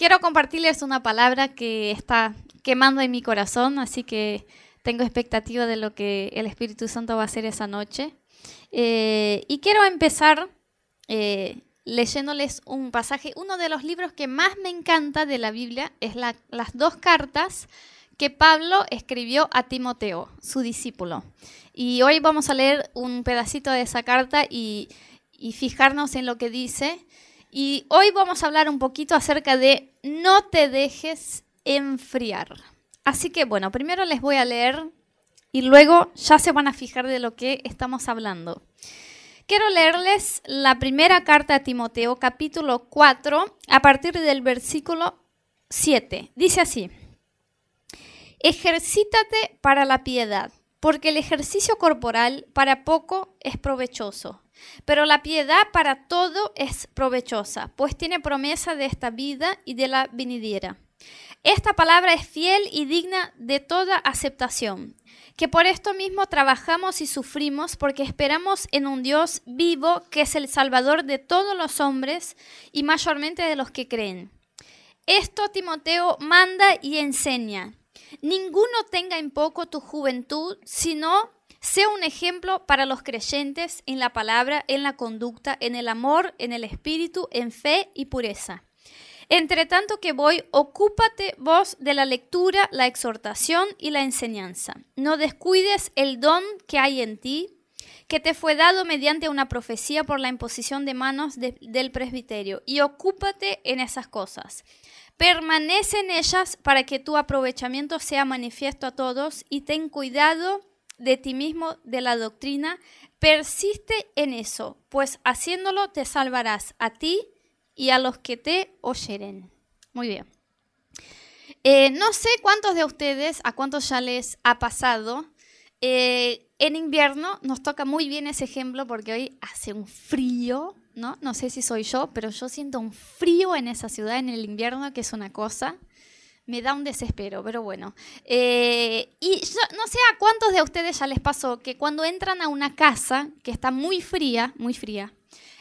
quiero compartirles una palabra que está quemando en mi corazón, así que tengo expectativa de lo que el Espíritu Santo va a hacer esa noche. Eh, y quiero empezar eh, leyéndoles un pasaje. Uno de los libros que más me encanta de la Biblia es las dos cartas que Pablo escribió a Timoteo, su discípulo. Y hoy vamos a leer un pedacito de esa carta y, y fijarnos en lo que dice. Y hoy vamos a hablar un poquito acerca de no te dejes enfriar. Así que bueno, primero les voy a leer y luego ya se van a fijar de lo que estamos hablando. Quiero leerles la primera carta a Timoteo, capítulo 4, a partir del versículo 7. Dice así, ejercítate para la piedad, porque el ejercicio corporal para poco es provechoso, pero la piedad para todo es provechosa, pues tiene promesa de esta vida y de la venidera. Esta palabra es fiel y digna de toda aceptación, que por esto mismo trabajamos y sufrimos porque esperamos en un Dios vivo que es el Salvador de todos los hombres y mayormente de los que creen. Esto Timoteo manda y enseña. Ninguno tenga en poco tu juventud, sino sea un ejemplo para los creyentes en la palabra, en la conducta, en el amor, en el espíritu, en fe y pureza. Entre tanto que voy, ocúpate vos de la lectura, la exhortación y la enseñanza. No descuides el don que hay en ti, que te fue dado mediante una profecía por la imposición de manos del presbiterio, y ocúpate en esas cosas. Permanece en ellas para que tu aprovechamiento sea manifiesto a todos y ten cuidado de ti mismo, de la doctrina. Persiste en eso, pues haciéndolo te salvarás a ti y a los que te oyeren. Muy bien. Eh, no sé cuántos de ustedes, a cuántos ya les ha pasado. Eh, en invierno nos toca muy bien ese ejemplo porque hoy hace un frío, ¿no? No sé si soy yo, pero yo siento un frío en esa ciudad en el invierno que es una cosa. Me da un desespero, pero bueno. Eh, y no sé a cuántos de ustedes ya les pasó que cuando entran a una casa que está muy fría, muy fría,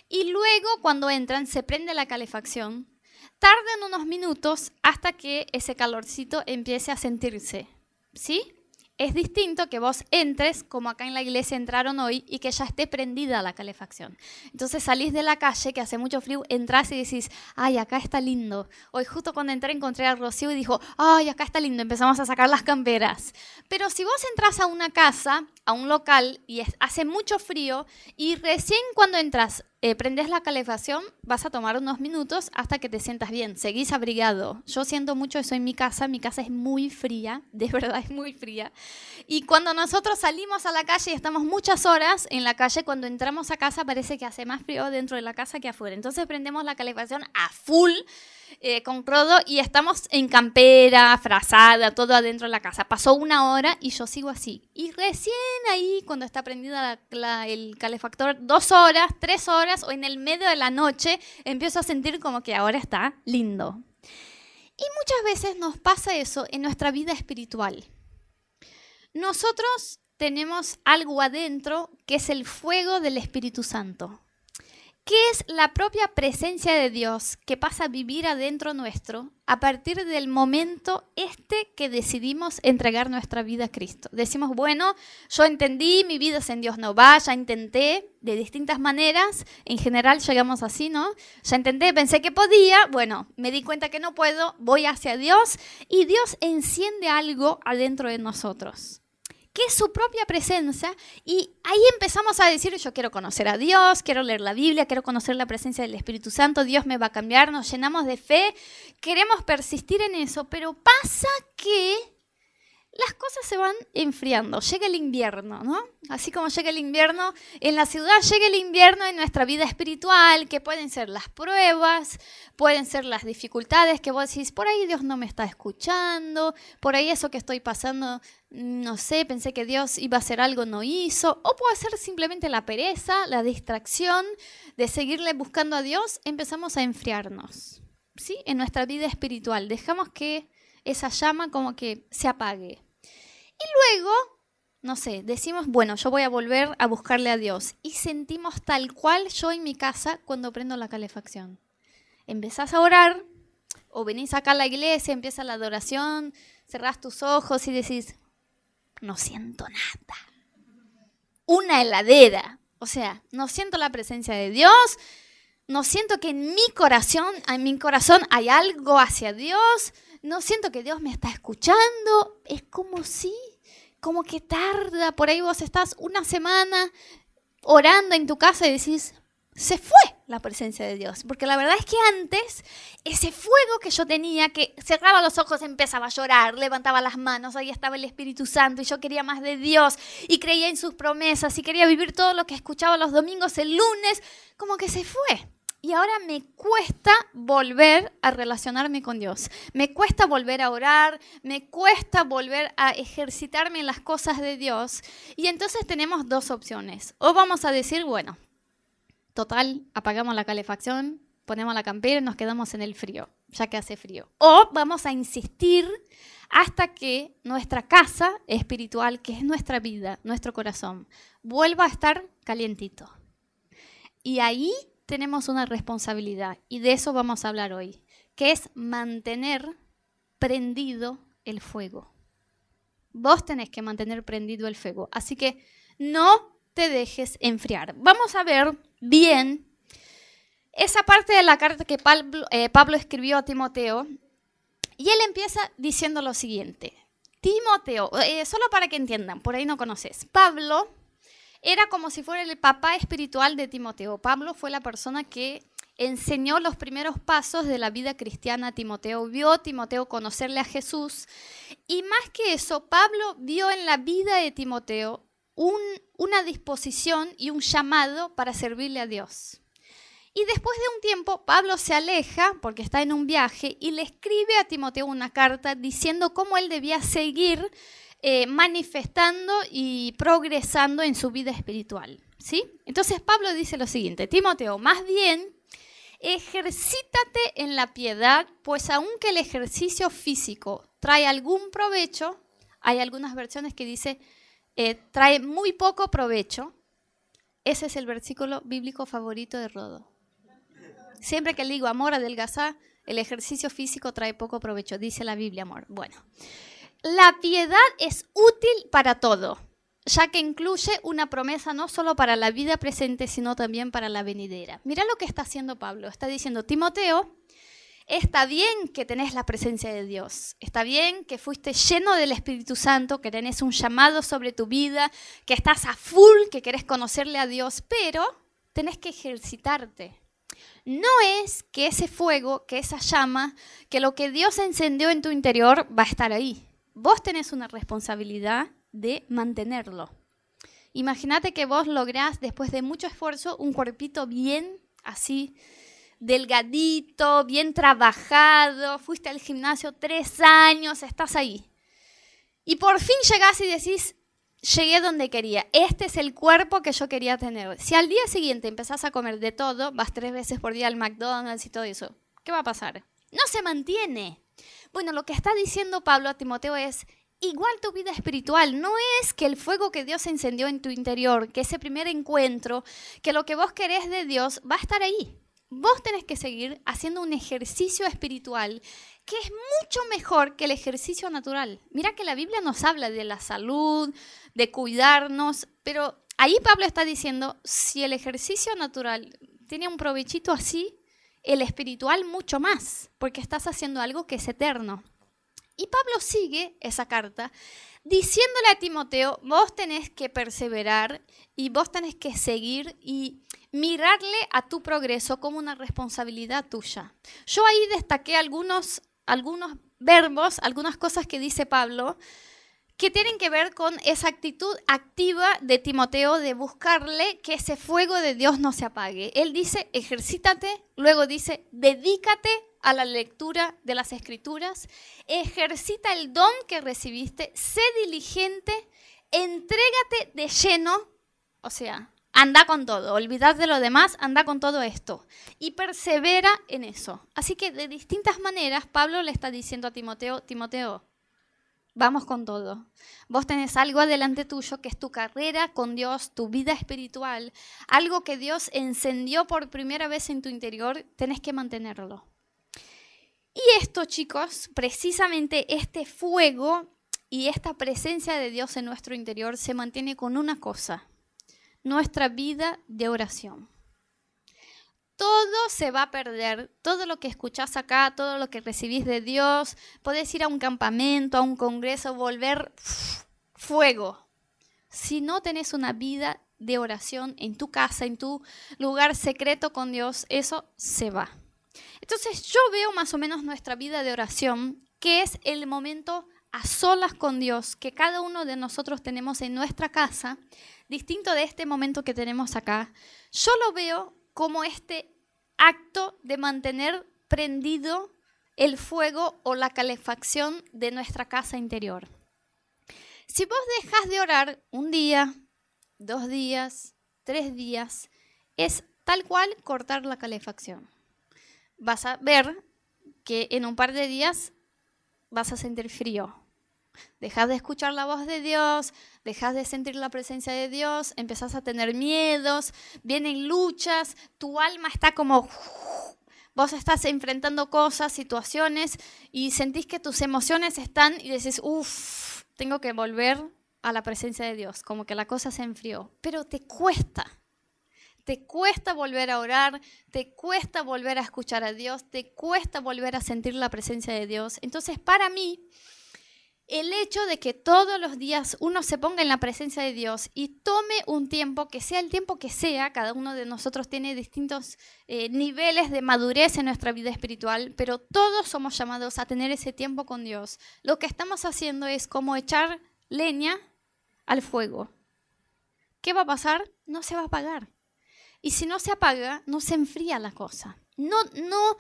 y luego cuando entran se prende la calefacción. Tardan unos minutos hasta que ese calorcito empiece a sentirse. ¿Sí? Es distinto que vos entres, como acá en la iglesia entraron hoy, y que ya esté prendida la calefacción. Entonces salís de la calle, que hace mucho frío, entras y decís, ay, acá está lindo. Hoy justo cuando entré encontré a Rocío y dijo, ay, acá está lindo, empezamos a sacar las camperas. Pero si vos entras a una casa, a un local, y hace mucho frío, y recién cuando entras eh, prendes la calefacción, vas a tomar unos minutos hasta que te sientas bien, seguís abrigado. Yo siento mucho eso en mi casa, mi casa es muy fría, de verdad es muy fría. Y cuando nosotros salimos a la calle y estamos muchas horas en la calle, cuando entramos a casa parece que hace más frío dentro de la casa que afuera. Entonces prendemos la calefacción a full eh, con Rodo y estamos en campera, frazada, todo adentro de la casa. Pasó una hora y yo sigo así. Y recién ahí, cuando está prendida el calefactor, dos horas, tres horas o en el medio de la noche, empiezo a sentir como que ahora está lindo. Y muchas veces nos pasa eso en nuestra vida espiritual. Nosotros tenemos algo adentro que es el fuego del Espíritu Santo. ¿Qué es la propia presencia de Dios que pasa a vivir adentro nuestro a partir del momento este que decidimos entregar nuestra vida a Cristo? Decimos, bueno, yo entendí, mi vida es en Dios no va, ya intenté de distintas maneras, en general llegamos así, ¿no? Ya intenté, pensé que podía, bueno, me di cuenta que no puedo, voy hacia Dios y Dios enciende algo adentro de nosotros que es su propia presencia. Y ahí empezamos a decir, yo quiero conocer a Dios, quiero leer la Biblia, quiero conocer la presencia del Espíritu Santo, Dios me va a cambiar, nos llenamos de fe, queremos persistir en eso, pero pasa que las cosas se van enfriando. Llega el invierno, ¿no? Así como llega el invierno en la ciudad, llega el invierno en nuestra vida espiritual, que pueden ser las pruebas, pueden ser las dificultades que vos decís, por ahí Dios no me está escuchando, por ahí eso que estoy pasando, no sé, pensé que Dios iba a hacer algo, no hizo, o puede ser simplemente la pereza, la distracción de seguirle buscando a Dios, empezamos a enfriarnos, ¿sí? En nuestra vida espiritual, dejamos que esa llama como que se apague. Y luego, no sé, decimos, bueno, yo voy a volver a buscarle a Dios. Y sentimos tal cual yo en mi casa cuando prendo la calefacción. Empezás a orar, O venís acá a la iglesia, empieza la adoración, cerrás tus ojos y decís, no siento nada. Una heladera. O sea, no siento la presencia de Dios, no siento que en mi corazón, en mi corazón hay algo hacia Dios, no siento que Dios me está escuchando, es como si, como que tarda, por ahí vos estás una semana orando en tu casa y decís, se fue la presencia de Dios. Porque la verdad es que antes, ese fuego que yo tenía, que cerraba los ojos, empezaba a llorar, levantaba las manos, ahí estaba el Espíritu Santo y yo quería más de Dios y creía en sus promesas y quería vivir todo lo que escuchaba los domingos, el lunes, como que se fue. Y ahora me cuesta volver a relacionarme con Dios. Me cuesta volver a orar, me cuesta volver a ejercitarme en las cosas de Dios. Y entonces tenemos dos opciones. O vamos a decir, bueno, total, apagamos la calefacción, ponemos la campera y nos quedamos en el frío, ya que hace frío. O vamos a insistir hasta que nuestra casa espiritual, que es nuestra vida, nuestro corazón, vuelva a estar calientito. Y ahí tenemos una responsabilidad y de eso vamos a hablar hoy, que es mantener prendido el fuego. Vos tenés que mantener prendido el fuego, así que no te dejes enfriar. Vamos a ver bien esa parte de la carta que Pablo, eh, escribió a Timoteo y él empieza diciendo lo siguiente. Timoteo, eh, solo para que entiendan, por ahí no conoces. Pablo era como si fuera el papá espiritual de Timoteo. Pablo fue la persona que enseñó los primeros pasos de la vida cristiana a Timoteo. Vio a Timoteo conocerle a Jesús. Y más que eso, Pablo vio en la vida de Timoteo una disposición y un llamado para servirle a Dios. Y después de un tiempo, Pablo se aleja porque está en un viaje y le escribe a Timoteo una carta diciendo cómo él debía seguir eh, manifestando y progresando en su vida espiritual. ¿sí? Entonces Pablo dice lo siguiente, Timoteo, más bien, ejercítate en la piedad, pues aunque el ejercicio físico trae algún provecho, hay algunas versiones que dice, eh, trae muy poco provecho. Ese es el versículo bíblico favorito de Rodo. Siempre que le digo amor, adelgazar, el ejercicio físico trae poco provecho, dice la Biblia, amor. Bueno, la piedad es útil para todo, ya que incluye una promesa no solo para la vida presente, sino también para la venidera. Mira lo que está haciendo Pablo. Está diciendo, Timoteo, está bien que tenés la presencia de Dios, está bien que fuiste lleno del Espíritu Santo, que tenés un llamado sobre tu vida, que estás a full, que querés conocerle a Dios, pero tenés que ejercitarte. No es que ese fuego, que esa llama, que lo que Dios encendió en tu interior va a estar ahí vos tenés una responsabilidad de mantenerlo. Imagínate que vos lográs, después de mucho esfuerzo, un cuerpito bien así, delgadito, bien trabajado, fuiste al gimnasio tres años, estás ahí. Y por fin llegás y decís, llegué donde quería. Este es el cuerpo que yo quería tener. Si al día siguiente empezás a comer de todo, vas tres veces por día al McDonald's y todo eso, ¿qué va a pasar? No se mantiene. Bueno, lo que está diciendo Pablo a Timoteo es, igual tu vida espiritual, no es que el fuego que Dios encendió en tu interior, que ese primer encuentro, que lo que vos querés de Dios va a estar ahí. Vos tenés que seguir haciendo un ejercicio espiritual que es mucho mejor que el ejercicio natural. Mira que la Biblia nos habla de la salud, de cuidarnos, pero ahí Pablo está diciendo, si el ejercicio natural tiene un provechito así, el espiritual mucho más, porque estás haciendo algo que es eterno. Y Pablo sigue esa carta diciéndole a Timoteo, vos tenés que perseverar y vos tenés que seguir y mirarle a tu progreso como una responsabilidad tuya. Yo ahí destaqué algunos, algunos verbos, algunas cosas que dice Pablo, que tienen que ver con esa actitud activa de Timoteo de buscarle que ese fuego de Dios no se apague. Él dice, ejercítate, luego dice, dedícate a la lectura de las escrituras, ejercita el don que recibiste, sé diligente, entrégate de lleno, o sea, anda con todo, olvidad de lo demás, anda con todo esto y persevera en eso. Así que de distintas maneras Pablo le está diciendo a Timoteo, Timoteo, Vamos con todo. Vos tenés algo adelante tuyo que es tu carrera con Dios, tu vida espiritual, algo que Dios encendió por primera vez en tu interior, tenés que mantenerlo. Y esto, chicos, precisamente este fuego y esta presencia de Dios en nuestro interior se mantiene con una cosa, nuestra vida de oración. Todo se va a perder, todo lo que escuchás acá, todo lo que recibís de Dios, podés ir a un campamento, a un congreso, volver fuego. Si no tenés una vida de oración en tu casa, en tu lugar secreto con Dios, eso se va. Entonces yo veo más o menos nuestra vida de oración, que es el momento a solas con Dios que cada uno de nosotros tenemos en nuestra casa, distinto de este momento que tenemos acá. Yo lo veo como este acto de mantener prendido el fuego o la calefacción de nuestra casa interior. Si vos dejas de orar un día, dos días, tres días, es tal cual cortar la calefacción. Vas a ver que en un par de días vas a sentir frío. Dejas de escuchar la voz de Dios, dejas de sentir la presencia de Dios, empezás a tener miedos, vienen luchas, tu alma está como... Vos estás enfrentando cosas, situaciones y sentís que tus emociones están y decís, uff, tengo que volver a la presencia de Dios, como que la cosa se enfrió, pero te cuesta. Te cuesta volver a orar, te cuesta volver a escuchar a Dios, te cuesta volver a sentir la presencia de Dios. Entonces, para mí, el hecho de que todos los días uno se ponga en la presencia de Dios y tome un tiempo, que sea el tiempo que sea, cada uno de nosotros tiene distintos eh, niveles de madurez en nuestra vida espiritual, pero todos somos llamados a tener ese tiempo con Dios. Lo que estamos haciendo es como echar leña al fuego. ¿Qué va a pasar? No se va a apagar. Y si no se apaga, no se enfría la cosa. No, no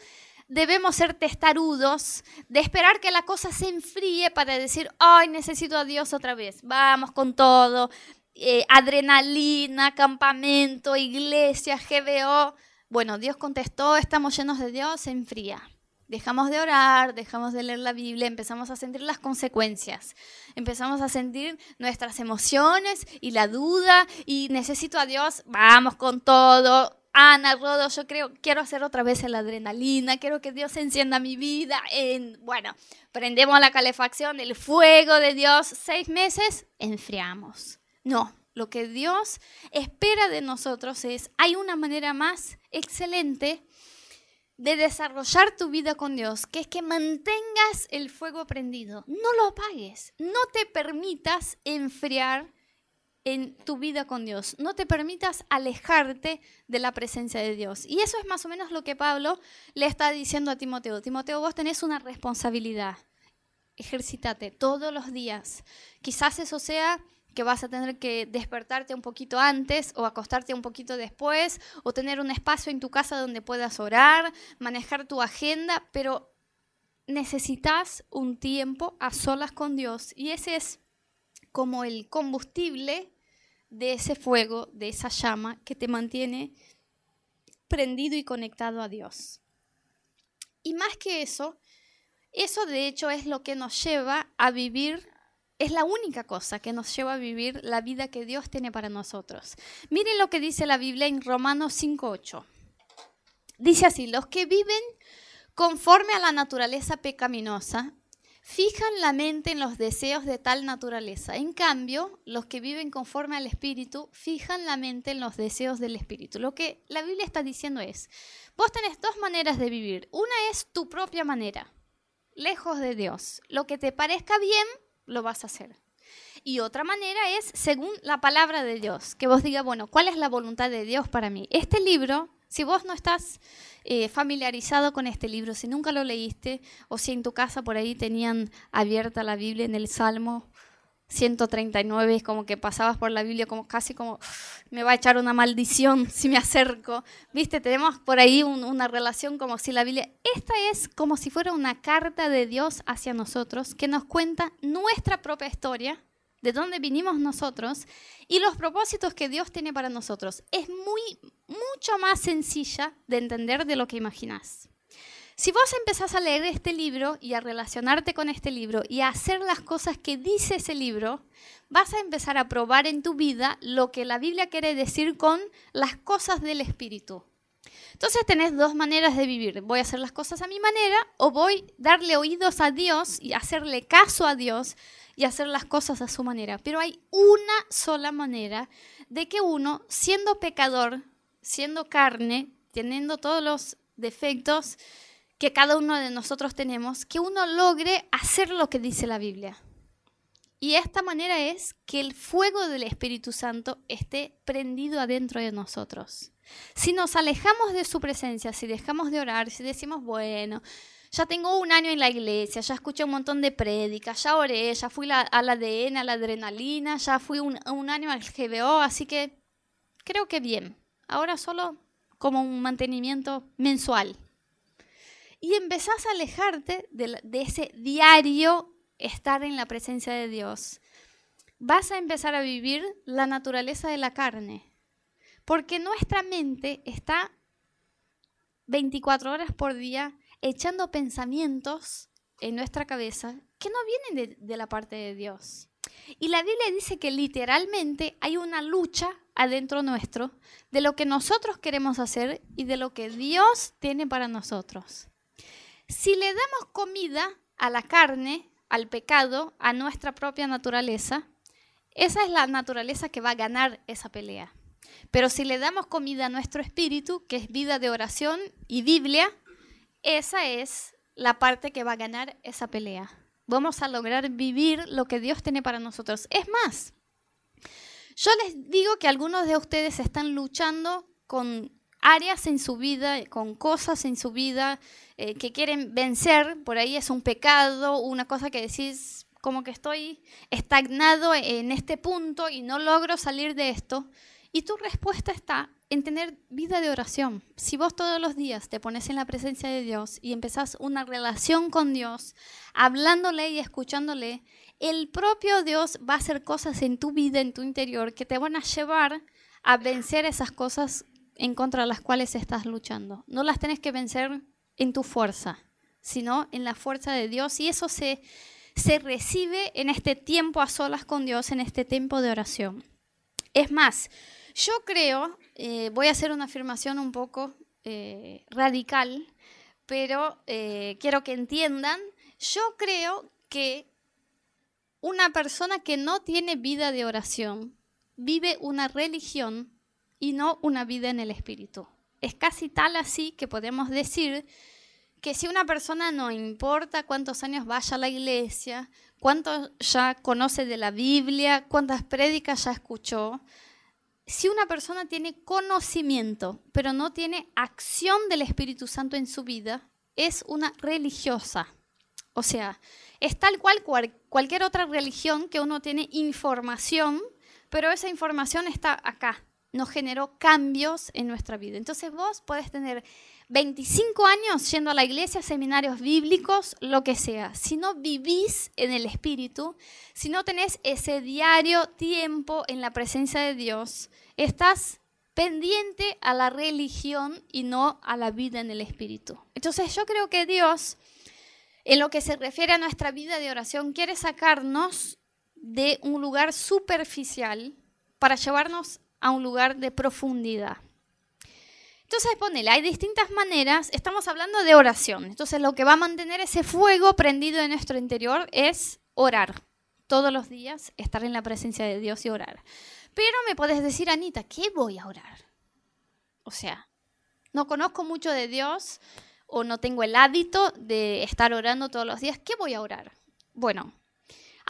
debemos ser testarudos de esperar que la cosa se enfríe para decir, ay, necesito a Dios otra vez. Vamos con todo. Eh, adrenalina, campamento, iglesia, GBO. Bueno, Dios contestó, estamos llenos de Dios, se enfría. Dejamos de orar, dejamos de leer la Biblia, empezamos a sentir las consecuencias, empezamos a sentir nuestras emociones y la duda y necesito a Dios, vamos con todo. Ana, Rodo, yo creo, quiero hacer otra vez la adrenalina, quiero que Dios encienda mi vida. En, bueno, prendemos la calefacción, el fuego de Dios, seis meses, enfriamos. No, lo que Dios espera de nosotros es, hay una manera más excelente de desarrollar tu vida con Dios, que es que mantengas el fuego prendido, no lo apagues, no te permitas enfriar en tu vida con Dios, no te permitas alejarte de la presencia de Dios. Y eso es más o menos lo que Pablo le está diciendo a Timoteo. Timoteo, vos tenés una responsabilidad, ejercítate todos los días. Quizás eso sea que vas a tener que despertarte un poquito antes o acostarte un poquito después o tener un espacio en tu casa donde puedas orar, manejar tu agenda, pero necesitas un tiempo a solas con Dios y ese es como el combustible de ese fuego, de esa llama que te mantiene prendido y conectado a Dios. Y más que eso, eso de hecho es lo que nos lleva a vivir es la única cosa que nos lleva a vivir la vida que Dios tiene para nosotros. Miren lo que dice la Biblia en Romanos 5.8. Dice así, los que viven conforme a la naturaleza pecaminosa, fijan la mente en los deseos de tal naturaleza. En cambio, los que viven conforme al Espíritu, fijan la mente en los deseos del Espíritu. Lo que la Biblia está diciendo es, vos tenés dos maneras de vivir. Una es tu propia manera, lejos de Dios. Lo que te parezca bien, lo vas a hacer. Y otra manera es según la palabra de Dios, que vos diga, bueno, ¿cuál es la voluntad de Dios para mí? Este libro, si vos no estás eh, familiarizado con este libro, si nunca lo leíste, o si en tu casa por ahí tenían abierta la Biblia en el Salmo 139, es como que pasabas por la Biblia como casi como me va a echar una maldición si me acerco. Viste, tenemos por ahí una relación como si la Biblia, esta es como si fuera una carta de Dios hacia nosotros que nos cuenta nuestra propia historia, de dónde vinimos nosotros y los propósitos que Dios tiene para nosotros. Es muy, mucho más sencilla de entender de lo que imaginas. Si vos empezás a leer este libro y a relacionarte con este libro y a hacer las cosas que dice ese libro, vas a empezar a probar en tu vida lo que la Biblia quiere decir con las cosas del Espíritu. Entonces tenés dos maneras de vivir. Voy a hacer las cosas a mi manera o voy a darle oídos a Dios y hacerle caso a Dios y hacer las cosas a su manera. Pero hay una sola manera de que uno, siendo pecador, siendo carne, teniendo todos los defectos que cada uno de nosotros tenemos, que uno logre hacer lo que dice la Biblia. Y esta manera es que el fuego del Espíritu Santo esté prendido adentro de nosotros. Si nos alejamos de su presencia, si dejamos de orar, si decimos, bueno, ya tengo un año en la iglesia, ya escuché un montón de prédicas, ya oré, ya fui la, al ADN, a la adrenalina, ya fui un, un año al GBO, así que creo que bien. Ahora solo como un mantenimiento mensual. Y empezás a alejarte de, de ese diario estar en la presencia de Dios. Vas a empezar a vivir la naturaleza de la carne. Porque nuestra mente está 24 horas por día echando pensamientos en nuestra cabeza que no vienen de, la parte de Dios. Y la Biblia dice que literalmente hay una lucha adentro nuestro de lo que nosotros queremos hacer y de lo que Dios tiene para nosotros. Si le damos comida a la carne, al pecado, a nuestra propia naturaleza, esa es la naturaleza que va a ganar esa pelea. Pero si le damos comida a nuestro espíritu, que es vida de oración y Biblia, esa es la parte que va a ganar esa pelea. Vamos a lograr vivir lo que Dios tiene para nosotros. Es más, yo les digo que algunos de ustedes están luchando con áreas en su vida, con cosas en su vida eh, que quieren vencer. Por ahí es un pecado, una cosa que decís como que estoy estagnado en este punto y no logro salir de esto. Y tu respuesta está en tener vida de oración. Si vos todos los días te pones en la presencia de Dios y empezás una relación con Dios, hablándole y escuchándole, el propio Dios va a hacer cosas en tu vida, en tu interior, que te van a llevar a vencer esas cosas en contra de las cuales estás luchando. No las tenés que vencer en tu fuerza, sino en la fuerza de Dios. Y eso se, se recibe en este tiempo a solas con Dios, en este tiempo de oración. Es más, yo creo, eh, voy a hacer una afirmación un poco eh, radical, pero eh, quiero que entiendan, yo creo que una persona que no tiene vida de oración vive una religión y no una vida en el espíritu. Es casi tal así que podemos decir que si una persona no importa cuántos años vaya a la iglesia, cuánto ya conoce de la Biblia, cuántas prédicas ya escuchó, si una persona tiene conocimiento, pero no tiene acción del Espíritu Santo en su vida, es una religiosa. O sea, es tal cual cualquier otra religión que uno tiene información, pero esa información está acá, nos generó cambios en nuestra vida. Entonces vos podés tener 25 años yendo a la iglesia, seminarios bíblicos, lo que sea. Si no vivís en el Espíritu, si no tenés ese diario tiempo en la presencia de Dios, estás pendiente a la religión y no a la vida en el Espíritu. Entonces yo creo que Dios, en lo que se refiere a nuestra vida de oración, quiere sacarnos de un lugar superficial para llevarnos a un lugar de profundidad. Entonces, ponele, hay distintas maneras, estamos hablando de oración. Entonces, lo que va a mantener ese fuego prendido en nuestro interior es orar. Todos los días estar en la presencia de Dios y orar. Pero me puedes decir, Anita, ¿qué voy a orar? O sea, no conozco mucho de Dios o no tengo el hábito de estar orando todos los días. ¿Qué voy a orar? Bueno,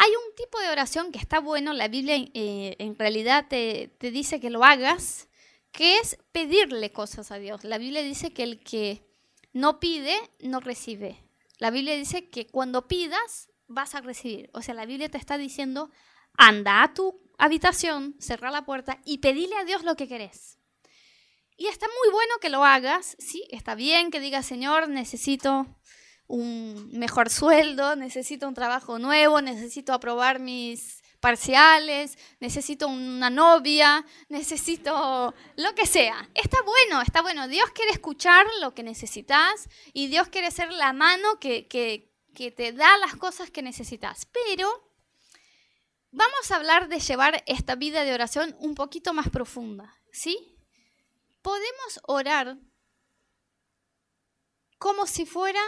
hay un tipo de oración que está bueno, la Biblia eh, en realidad te, dice que lo hagas, que es pedirle cosas a Dios. La Biblia dice que el que no pide, no recibe. La Biblia dice que cuando pidas, vas a recibir. O sea, la Biblia te está diciendo, anda a tu habitación, cerra la puerta y pedile a Dios lo que querés. Y está muy bueno que lo hagas, sí, está bien que digas, Señor, necesito un mejor sueldo, necesito un trabajo nuevo, necesito aprobar mis parciales, necesito una novia, necesito lo que sea. Está bueno, está bueno. Dios quiere escuchar lo que necesitas y Dios quiere ser la mano que, que, que te da las cosas que necesitas. Pero vamos a hablar de llevar esta vida de oración un poquito más profunda, ¿sí? Podemos orar como si fuera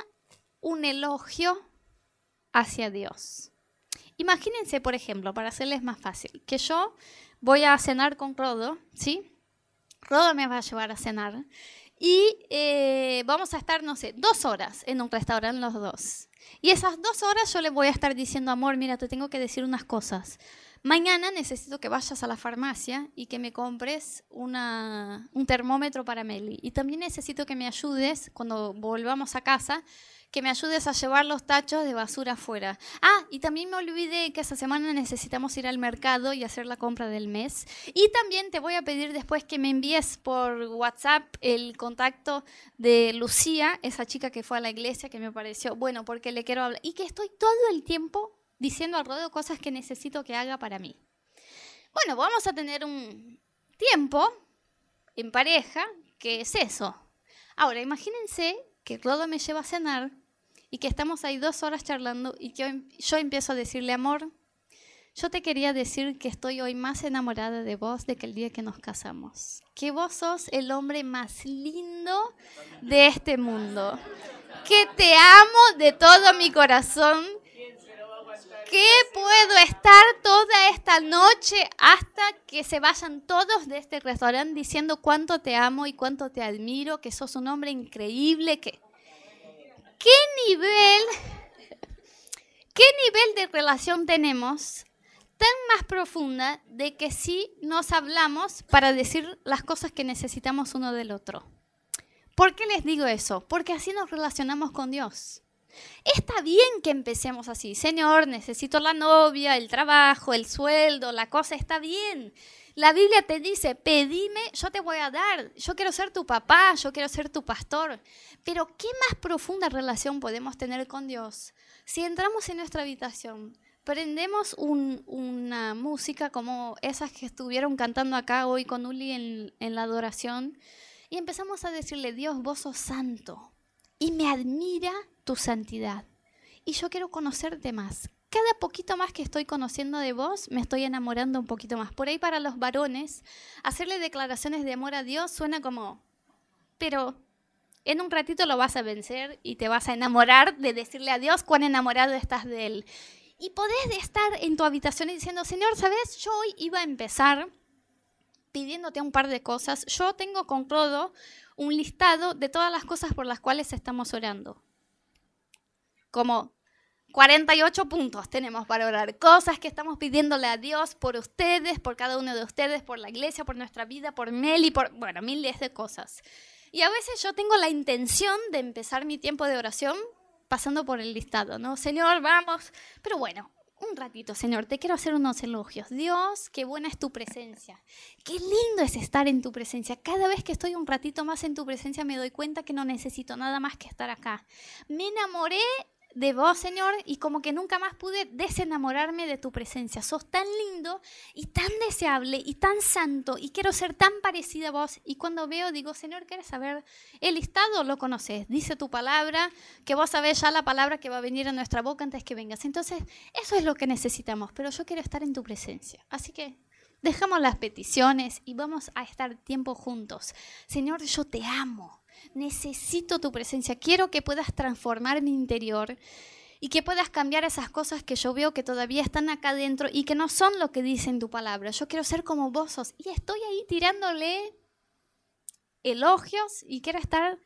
un elogio hacia Dios. Imagínense, por ejemplo, para hacerles más fácil, que yo voy a cenar con Rodo, ¿sí? Rodo me va a llevar a cenar y eh, vamos a estar, no sé, dos horas en un restaurante los dos. Y esas dos horas yo le voy a estar diciendo, amor, mira, te tengo que decir unas cosas. Mañana necesito que vayas a la farmacia y que me compres una, un termómetro para Meli. Y también necesito que me ayudes cuando volvamos a casa, que me ayudes a llevar los tachos de basura afuera. Ah, y también me olvidé que esta semana necesitamos ir al mercado y hacer la compra del mes. Y también te voy a pedir después que me envíes por WhatsApp el contacto de Lucía, esa chica que fue a la iglesia que me pareció, bueno, porque le quiero hablar. Y que estoy todo el tiempo diciendo al rodeo cosas que necesito que haga para mí. Bueno, vamos a tener un tiempo en pareja que es eso. Ahora, imagínense que Rodo me lleva a cenar y que estamos ahí dos horas charlando y que yo empiezo a decirle, amor, yo te quería decir que estoy hoy más enamorada de vos de que el día que nos casamos. Que vos sos el hombre más lindo de este mundo. Que te amo de todo mi corazón qué puedo estar toda esta noche hasta que se vayan todos de este restaurante diciendo cuánto te amo y cuánto te admiro, que sos un hombre increíble, que... ¿Qué nivel, qué nivel de relación tenemos tan más profunda de que sí nos hablamos para decir las cosas que necesitamos uno del otro? ¿Por qué les digo eso? Porque así nos relacionamos con Dios. Está bien que empecemos así. Señor, necesito la novia, el trabajo, el sueldo, la cosa está bien. La Biblia te dice, pedime, yo te voy a dar. Yo quiero ser tu papá, yo quiero ser tu pastor. Pero ¿qué más profunda relación podemos tener con Dios si entramos en nuestra habitación? Prendemos una música como esas que estuvieron cantando acá hoy con Uli en, la adoración y empezamos a decirle, Dios, vos sos santo y me admira tu santidad. Y yo quiero conocerte más. Cada poquito más que estoy conociendo de vos, me estoy enamorando un poquito más. Por ahí para los varones, hacerle declaraciones de amor a Dios suena como, pero en un ratito lo vas a vencer y te vas a enamorar de decirle a Dios cuán enamorado estás de Él. Y podés estar en tu habitación y diciendo, Señor, ¿sabes? Yo hoy iba a empezar pidiéndote un par de cosas. Yo tengo con todo un listado de todas las cosas por las cuales estamos orando como 48 puntos tenemos para orar. Cosas que estamos pidiéndole a Dios por ustedes, por cada uno de ustedes, por la iglesia, por nuestra vida, por Meli, por, bueno, miles de cosas. Y a veces yo tengo la intención de empezar mi tiempo de oración pasando por el listado, ¿no? Señor, vamos. Pero bueno, un ratito, Señor, te quiero hacer unos elogios. Dios, qué buena es tu presencia. Qué lindo es estar en tu presencia. Cada vez que estoy un ratito más en tu presencia me doy cuenta que no necesito nada más que estar acá. Me enamoré de vos, Señor, y como que nunca más pude desenamorarme de tu presencia. Sos tan lindo y tan deseable y tan santo y quiero ser tan parecida a vos. Y cuando veo, digo, Señor, ¿quieres saber? El listado lo conoces, dice tu palabra, que vos sabés ya la palabra que va a venir a nuestra boca antes que vengas. Entonces, eso es lo que necesitamos, pero yo quiero estar en tu presencia. Así que dejamos las peticiones y vamos a estar tiempo juntos. Señor, yo te amo necesito tu presencia, quiero que puedas transformar mi interior y que puedas cambiar esas cosas que yo veo que todavía están acá dentro y que no son lo que dice en tu palabra. Yo quiero ser como vos y estoy ahí tirándole elogios y quiero estar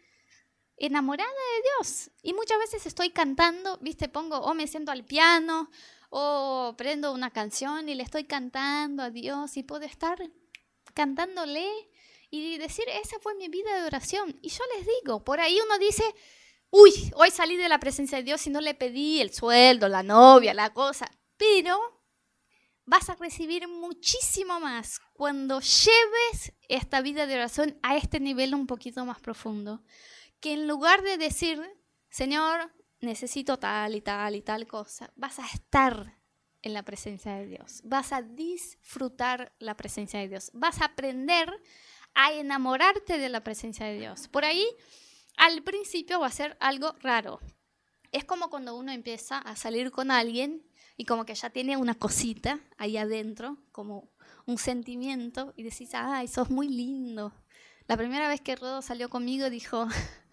enamorada de Dios. Y muchas veces estoy cantando, viste, pongo o me siento al piano o prendo una canción y le estoy cantando a Dios y puedo estar cantándole y decir, esa fue mi vida de oración. Y yo les digo, por ahí uno dice, uy, hoy salí de la presencia de Dios y no le pedí el sueldo, la novia, la cosa, pero vas a recibir muchísimo más cuando lleves esta vida de oración a este nivel un poquito más profundo. Que en lugar de decir, Señor, necesito tal y tal y tal cosa, vas a estar en la presencia de Dios, vas a disfrutar la presencia de Dios, vas a aprender a enamorarte de la presencia de Dios. Por ahí, al principio va a ser algo raro. Es como cuando uno empieza a salir con alguien y como que ya tiene una cosita ahí adentro, como un sentimiento, y decís, ay, sos muy lindo. La primera vez que Rodo salió conmigo dijo,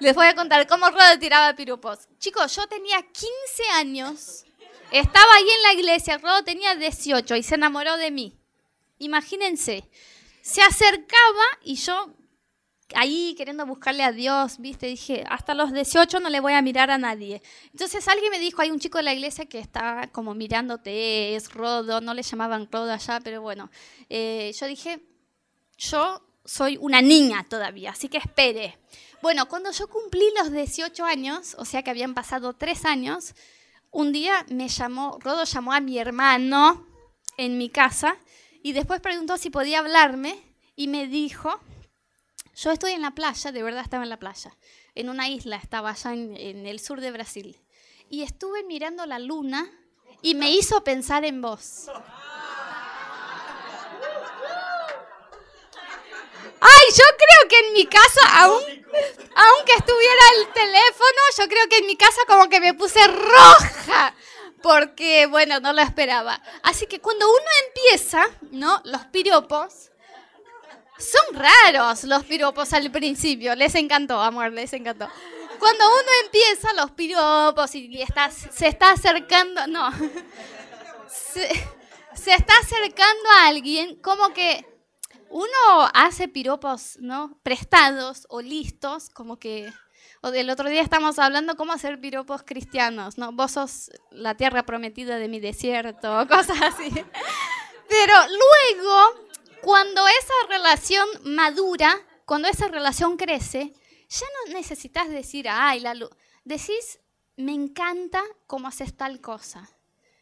Les voy a contar cómo Rodo tiraba piropos. Chicos, yo tenía 15 años, estaba ahí en la iglesia, Rodo tenía 18 y se enamoró de mí. Imagínense, se acercaba y yo ahí queriendo buscarle a Dios, ¿viste? Dije, hasta los 18 no le voy a mirar a nadie. Entonces alguien me dijo, hay un chico de la iglesia que está como mirándote, es Rodo, no le llamaban Rodo allá, pero bueno. Eh, yo dije, yo soy una niña todavía, así que espere. Bueno, cuando yo cumplí los 18 años, o sea que habían pasado tres años, un día me llamó, Rodo llamó a mi hermano en mi casa y después preguntó si podía hablarme y me dijo yo estoy en la playa, de verdad estaba en la playa, en una isla, estaba allá en, el sur de Brasil. Y estuve mirando la luna y me hizo pensar en vos. Ay, yo creo que en mi casa, aún, aunque estuviera el teléfono, yo creo que en mi casa como que me puse roja, porque, bueno, no lo esperaba. Así que cuando uno empieza, ¿no? Los piropos, son raros los piropos al principio. Les encantó, amor, les encantó. Cuando uno empieza los piropos y está, se está acercando, no, se, se está acercando a alguien, como que uno hace piropos, ¿no? Prestados o listos, como que el otro día estamos hablando cómo hacer piropos cristianos, ¿no? Vos sos la tierra prometida de mi desierto, cosas así. Pero luego cuando esa relación madura, cuando esa relación crece, ya no necesitas decir, ay, la luz. Decís, me encanta cómo haces tal cosa.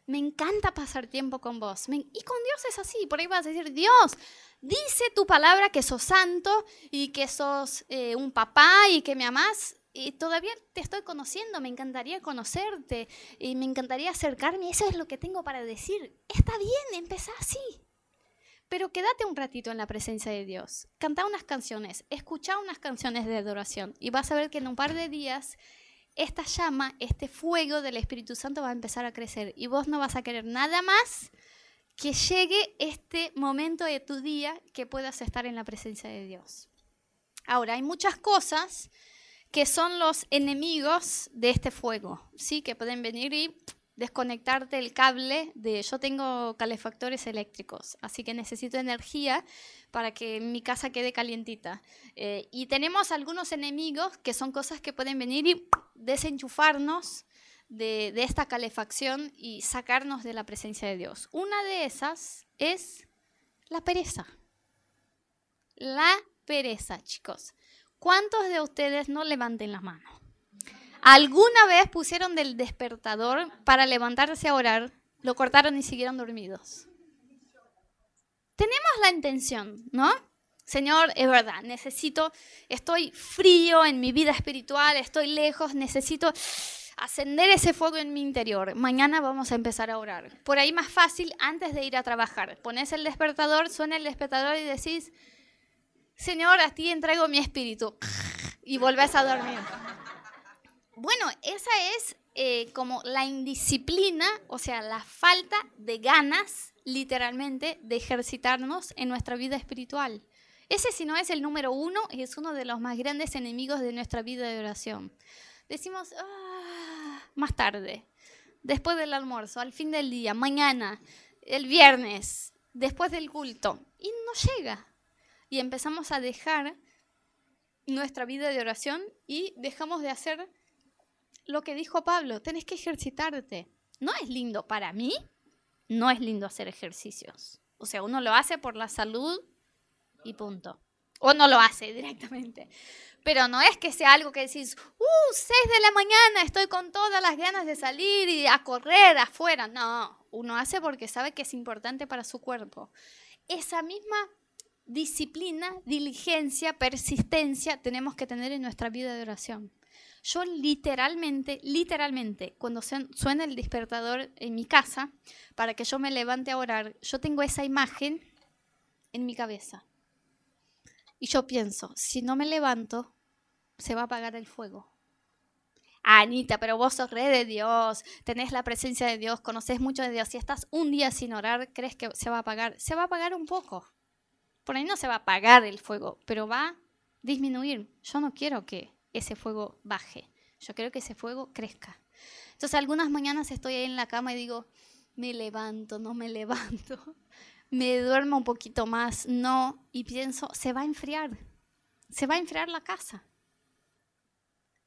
Me encanta pasar tiempo con vos. y con Dios es así. Por ahí vas a decir, Dios, dice tu palabra que sos santo y que sos eh, un papá y que me amás. Y todavía te estoy conociendo, me encantaría conocerte y me encantaría acercarme. Eso es lo que tengo para decir. Está bien, empezá así. Pero quédate un ratito en la presencia de Dios. Canta unas canciones, escucha unas canciones de adoración y vas a ver que en un par de días esta llama, este fuego del Espíritu Santo va a empezar a crecer y vos no vas a querer nada más que llegue este momento de tu día que puedas estar en la presencia de Dios. Ahora, hay muchas cosas que son los enemigos de este fuego, ¿sí? Que pueden venir y desconectarte el cable de yo tengo calefactores eléctricos, así que necesito energía para que mi casa quede calientita. Eh, y tenemos algunos enemigos que son cosas que pueden venir y desenchufarnos de, de esta calefacción y sacarnos de la presencia de Dios. Una de esas es la pereza. La pereza, chicos. ¿Cuántos de ustedes no levanten la mano? ¿Alguna vez pusieron del despertador para levantarse a orar, lo cortaron y siguieron dormidos? Tenemos la intención, ¿no? Señor, es verdad, necesito, estoy frío en mi vida espiritual, estoy lejos, necesito ascender ese fuego en mi interior. Mañana vamos a empezar a orar. Por ahí más fácil antes de ir a trabajar. Pones el despertador, suena el despertador y decís, Señor, a ti entrego mi espíritu. Y volvés a dormir. Bueno, esa es eh, como la indisciplina, o sea, la falta de ganas, literalmente, de ejercitarnos en nuestra vida espiritual. Ese, si no es el número uno, es uno de los más grandes enemigos de nuestra vida de oración. Decimos, ah, más tarde, después del almuerzo, al fin del día, mañana, el viernes, después del culto, y no llega. Y empezamos a dejar nuestra vida de oración y dejamos de hacer lo que dijo Pablo, tenés que ejercitarte. No es lindo para mí, no es lindo hacer ejercicios. O sea, uno lo hace por la salud y punto. O no lo hace directamente. Pero no es que sea algo que decís, uh, 6 de la mañana, estoy con todas las ganas de salir y a correr afuera. No, uno hace porque sabe que es importante para su cuerpo. Esa misma disciplina, diligencia, persistencia tenemos que tener en nuestra vida de oración. Yo literalmente, literalmente, cuando suena el despertador en mi casa para que yo me levante a orar, yo tengo esa imagen en mi cabeza. Y yo pienso, si no me levanto, se va a apagar el fuego. Anita, pero vos sos re de Dios, tenés la presencia de Dios, conoces mucho de Dios. Si estás un día sin orar, ¿crees que se va a apagar? Se va a apagar un poco. Por ahí no se va a apagar el fuego, pero va a disminuir. Yo no quiero que ese fuego baje. Yo quiero que ese fuego crezca. Entonces algunas mañanas estoy ahí en la cama y digo, me levanto, no me levanto, me duermo un poquito más, no, y pienso, se va a enfriar, se va a enfriar la casa.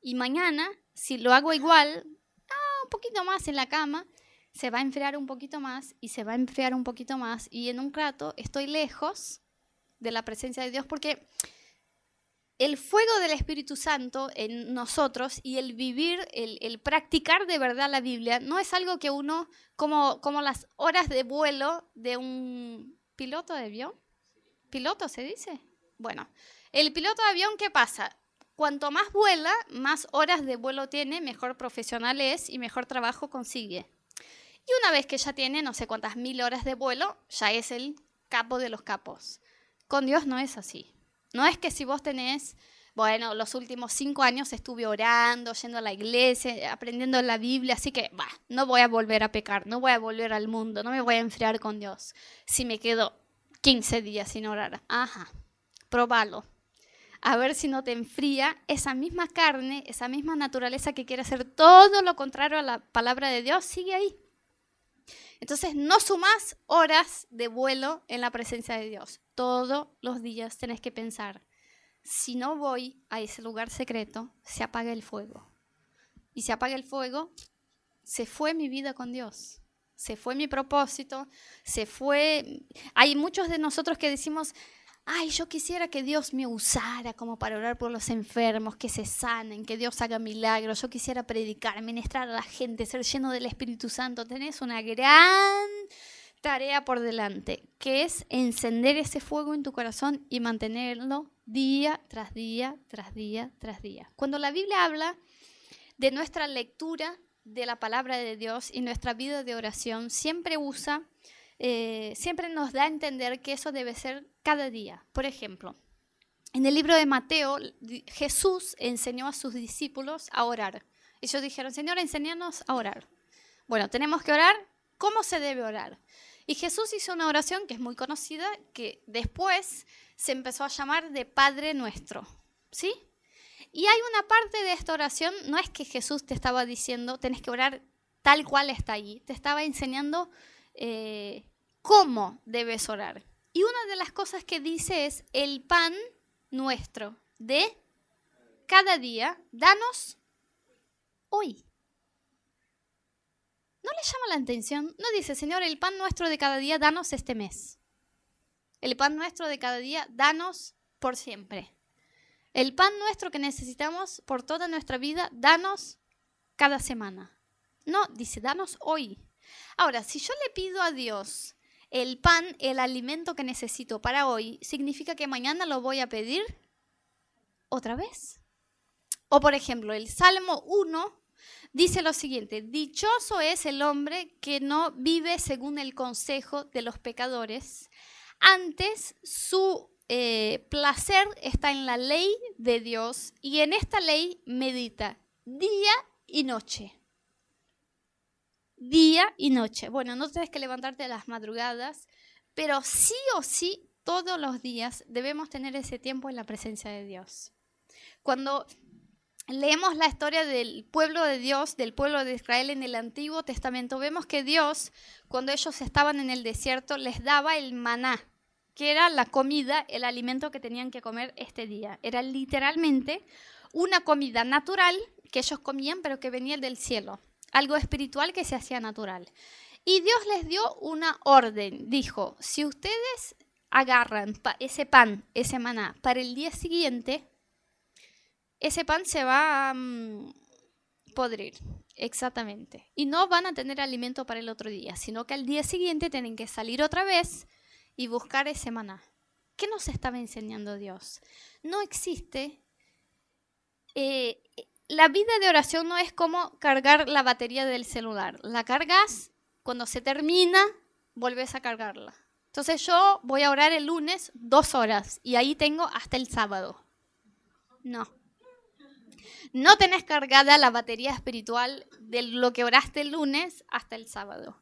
Y mañana, si lo hago igual, ah, un poquito más en la cama, se va a enfriar un poquito más y se va a enfriar un poquito más y en un rato estoy lejos de la presencia de Dios porque el fuego del Espíritu Santo en nosotros y el vivir, el, practicar de verdad la Biblia, no es algo que uno, como, como las horas de vuelo de un piloto de avión. ¿Piloto se dice? Bueno, el piloto de avión, ¿qué pasa? Cuanto más vuela, más horas de vuelo tiene, mejor profesional es y mejor trabajo consigue. Y una vez que ya tiene no sé cuántas mil horas de vuelo, ya es el capo de los capos. Con Dios no es así. No es que si vos tenés, bueno, los últimos cinco años estuve orando, yendo a la iglesia, aprendiendo la Biblia, así que, bah, no voy a volver a pecar, no voy a volver al mundo, no me voy a enfriar con Dios. Si me quedo 15 días sin orar, ajá, probalo. A ver si no te enfría esa misma carne, esa misma naturaleza que quiere hacer todo lo contrario a la palabra de Dios, sigue ahí. Entonces, no sumas horas de vuelo en la presencia de Dios. Todos los días tenés que pensar, si no voy a ese lugar secreto, se apaga el fuego. Y se apaga el fuego, se fue mi vida con Dios. Se fue mi propósito, se fue... Hay muchos de nosotros que decimos, ay, yo quisiera que Dios me usara como para orar por los enfermos, que se sanen, que Dios haga milagros, yo quisiera predicar, ministrar a la gente, ser lleno del Espíritu Santo. Tenés una gran tarea por delante, que es encender ese fuego en tu corazón y mantenerlo día tras día, tras día, tras día. Cuando la Biblia habla de nuestra lectura de la palabra de Dios y nuestra vida de oración, siempre usa eh, siempre nos da a entender que eso debe ser cada día. Por ejemplo, en el libro de Mateo, Jesús enseñó a sus discípulos a orar. Ellos dijeron, Señor, enséñanos a orar. Bueno, tenemos que orar. ¿Cómo se debe orar? Y Jesús hizo una oración que es muy conocida, que después se empezó a llamar de Padre Nuestro. ¿Sí? Y hay una parte de esta oración, no es que Jesús te estaba diciendo, tenés que orar tal cual está ahí, te estaba enseñando eh, cómo debes orar. Y una de las cosas que dice es, el pan nuestro de cada día, danos hoy. ¿No le llama la atención? No dice, Señor, el pan nuestro de cada día, danos este mes. El pan nuestro de cada día, danos por siempre. El pan nuestro que necesitamos por toda nuestra vida, danos cada semana. No, dice, danos hoy. Ahora, si yo le pido a Dios el pan, el alimento que necesito para hoy, ¿significa que mañana lo voy a pedir otra vez? O por ejemplo, el Salmo 1 dice lo siguiente, dichoso es el hombre que no vive según el consejo de los pecadores, antes su eh, placer está en la ley de Dios y en esta ley medita día y noche día y noche. Bueno, no tienes que levantarte a las madrugadas, pero sí o sí, todos los días debemos tener ese tiempo en la presencia de Dios. Cuando leemos la historia del pueblo de Dios, del pueblo de Israel en el Antiguo Testamento, vemos que Dios, cuando ellos estaban en el desierto, les daba el maná, que era la comida, el alimento que tenían que comer este día. Era literalmente una comida natural que ellos comían, pero que venía del cielo algo espiritual que se hacía natural. Y Dios les dio una orden. Dijo, si ustedes agarran ese pan, ese maná, para el día siguiente, ese pan se va a mm, podrir. Exactamente. Y no van a tener alimento para el otro día, sino que al día siguiente tienen que salir otra vez y buscar ese maná. ¿Qué nos estaba enseñando Dios? No existe eh, la vida de oración no es como cargar la batería del celular. La cargas, cuando se termina, vuelves a cargarla. Entonces yo voy a orar el lunes dos horas y ahí tengo hasta el sábado. No. No tenés cargada la batería espiritual de lo que oraste el lunes hasta el sábado.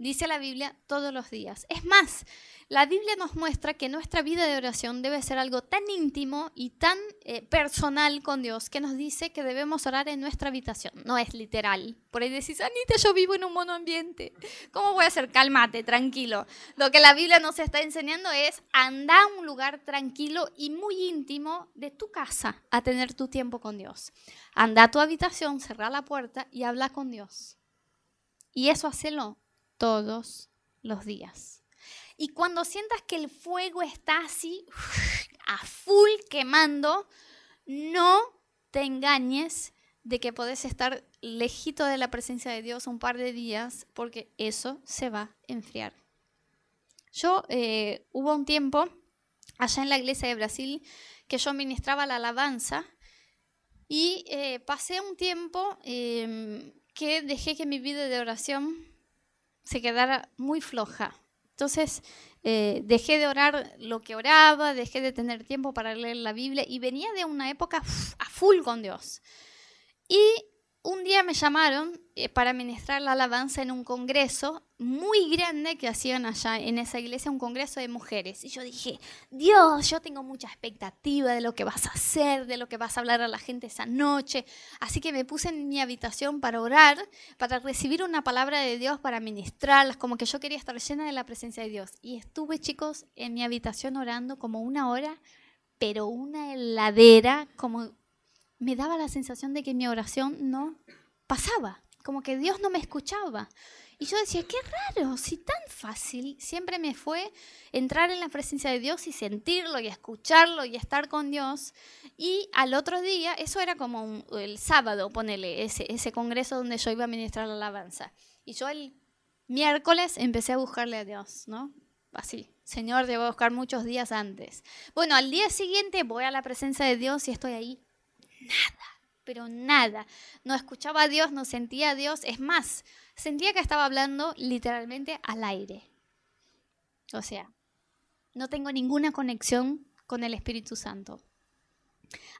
Dice la Biblia, todos los días. Es más, la Biblia nos muestra que nuestra vida de oración debe ser algo tan íntimo y tan eh, personal con Dios que nos dice que debemos orar en nuestra habitación. No es literal. Por ahí decís, Anita, yo vivo en un monoambiente. ¿Cómo voy a hacer? Cálmate, tranquilo. Lo que la Biblia nos está enseñando es andar a un lugar tranquilo y muy íntimo de tu casa a tener tu tiempo con Dios. Anda a tu habitación, cerra la puerta y habla con Dios. Y eso hacelo todos los días. Y cuando sientas que el fuego está así a full quemando, no te engañes de que podés estar lejito de la presencia de Dios un par de días, porque eso se va a enfriar. Yo eh, hubo un tiempo allá en la iglesia de Brasil que yo ministraba la alabanza y eh, pasé un tiempo em, que dejé que mi vida de oración se quedara muy floja. Entonces eh, dejé de orar lo que oraba, dejé de tener tiempo para leer la Biblia y venía de una época a full con Dios. Y un día me llamaron eh, para ministrar la alabanza en un congreso muy grande que hacían allá en esa iglesia, un congreso de mujeres. Y yo dije, Dios, yo tengo mucha expectativa de lo que vas a hacer, de lo que vas a hablar a la gente esa noche. Así que me puse en mi habitación para orar, para recibir una palabra de Dios, para ministrarlas, como que yo quería estar llena de la presencia de Dios. Y estuve, chicos, en mi habitación orando como una hora, pero una heladera, como me daba la sensación de que mi oración no pasaba, como que Dios no me escuchaba. Y yo decía, qué raro, si tan fácil siempre me fue entrar en la presencia de Dios y sentirlo y escucharlo y estar con Dios. Y al otro día, eso era como el sábado, ponele, ese, ese congreso donde yo iba a ministrar la alabanza. Y yo el miércoles empecé a buscarle a Dios, ¿no? Así, Señor, debo buscar muchos días antes. Bueno, al día siguiente voy a la presencia de Dios y estoy ahí nada, pero nada. No escuchaba a Dios, no sentía a Dios. Es más, sentía que estaba hablando literalmente al aire. O sea, no tengo ninguna conexión con el Espíritu Santo.